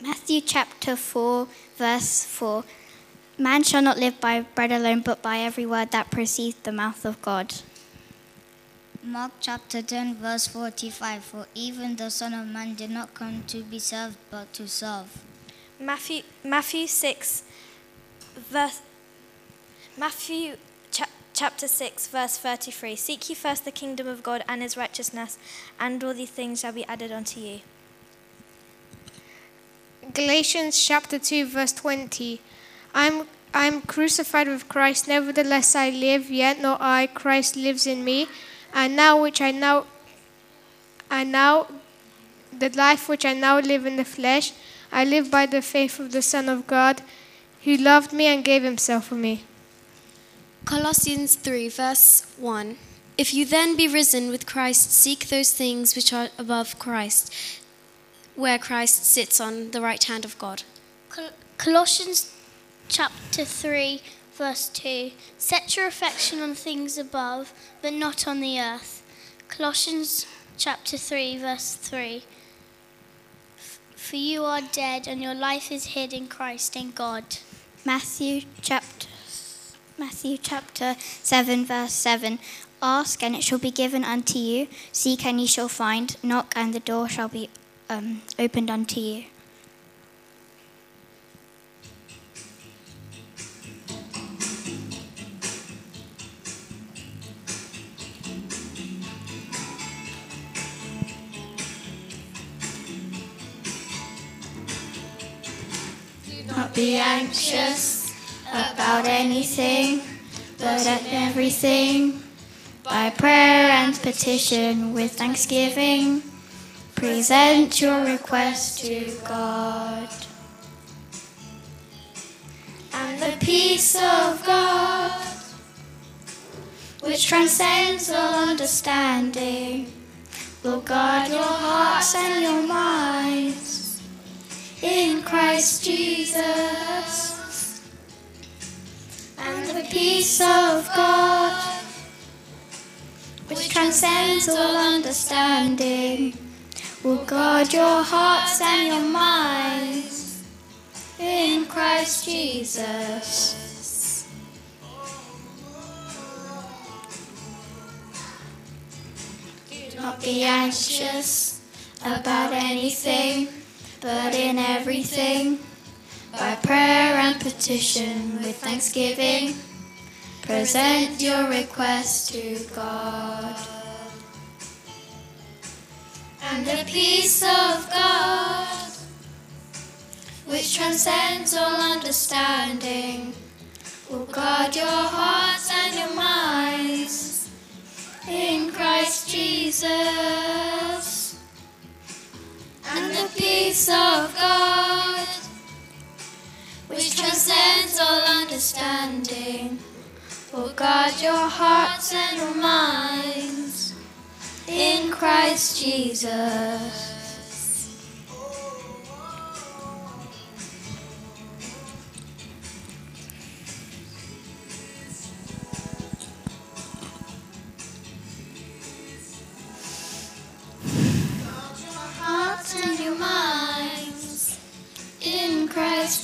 Matthew chapter 4, verse 4. Man shall not live by bread alone, but by every word that proceeds the mouth of God. Mark chapter 10, verse 45 For even the Son of Man did not come to be served, but to serve. Matthew, Matthew 6, verse, Matthew cha- chapter 6, verse 33. Seek ye first the kingdom of God and his righteousness, and all these things shall be added unto you. Galatians chapter 2 verse 20 I'm I'm crucified with Christ. Nevertheless I live yet not I. Christ lives in me. And now which I now and now the life which I now live in the flesh I live by the faith of the Son of God who loved me and gave himself for me. Colossians 3, verse 1. If you then be risen with Christ, seek those things which are above Christ, where Christ sits on the right hand of God. Col- Colossians chapter 3, verse 2. Set your affection on things above, but not on the earth. Colossians chapter 3, verse 3. F- For you are dead, and your life is hid in Christ in God. Matthew chapter Matthew chapter 7 verse 7 Ask and it shall be given unto you seek and ye shall find knock and the door shall be um, opened unto you. Not be anxious about anything but at everything by prayer and petition with thanksgiving present your request to God and the peace of God which transcends all understanding will guard your hearts and your minds in Christ Jesus. And the peace of God, which transcends all understanding, will guard your hearts and your minds in Christ Jesus. Do not be anxious about anything but in everything, by prayer and petition with thanksgiving, present your request to God. And the peace of God, which transcends all understanding, will guard your hearts and your minds in Christ Jesus. And the peace of God, which transcends all understanding, will guard your hearts and your minds in Christ Jesus.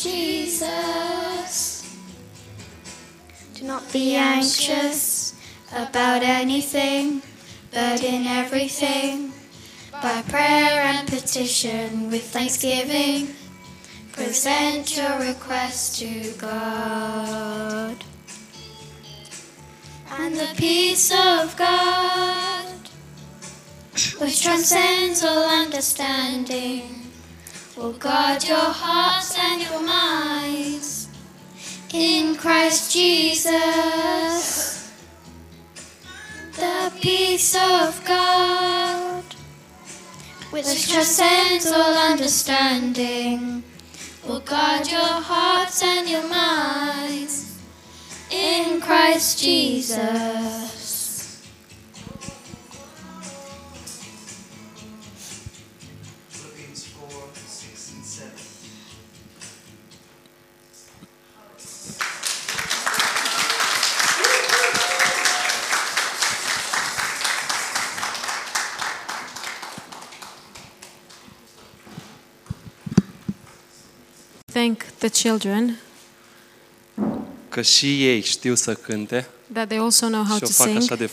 Jesus. Do not be anxious about anything, but in everything, by prayer and petition with thanksgiving, present your request to God. And the peace of God which transcends all understanding, will guard your hearts and your minds in Christ Jesus. Peace of God, which transcends all understanding, will guard your hearts and your minds in Christ Jesus. Thank the children că și ei știu să cânte that they also know how și o to fac sing. așa de